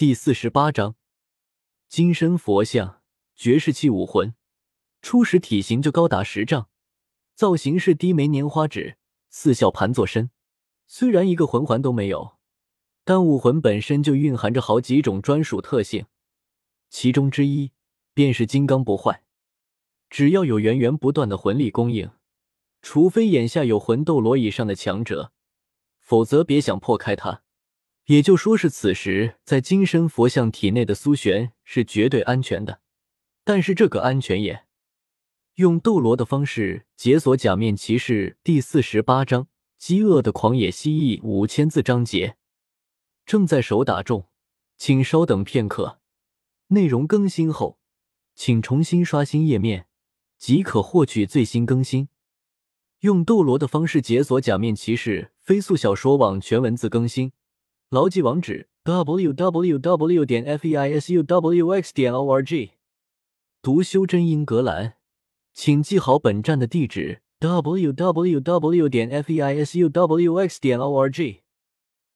第四十八章，金身佛像，绝世器武魂，初始体型就高达十丈，造型是低眉拈花指，似笑盘坐身。虽然一个魂环都没有，但武魂本身就蕴含着好几种专属特性，其中之一便是金刚不坏。只要有源源不断的魂力供应，除非眼下有魂斗罗以上的强者，否则别想破开它。也就说是此时在金身佛像体内的苏璇是绝对安全的。但是这个安全也用斗罗的方式解锁假面骑士第四十八章饥饿的狂野蜥蜴五千字章节正在手打中，请稍等片刻。内容更新后，请重新刷新页面。即可获取最新更新。用斗罗的方式解锁假面骑士飞速小说网全文字更新，牢记网址：w w w. 点 f e i s u w x 点 o r g。读修真英格兰，请记好本站的地址：w w w. 点 f e i s u w x 点 o r g。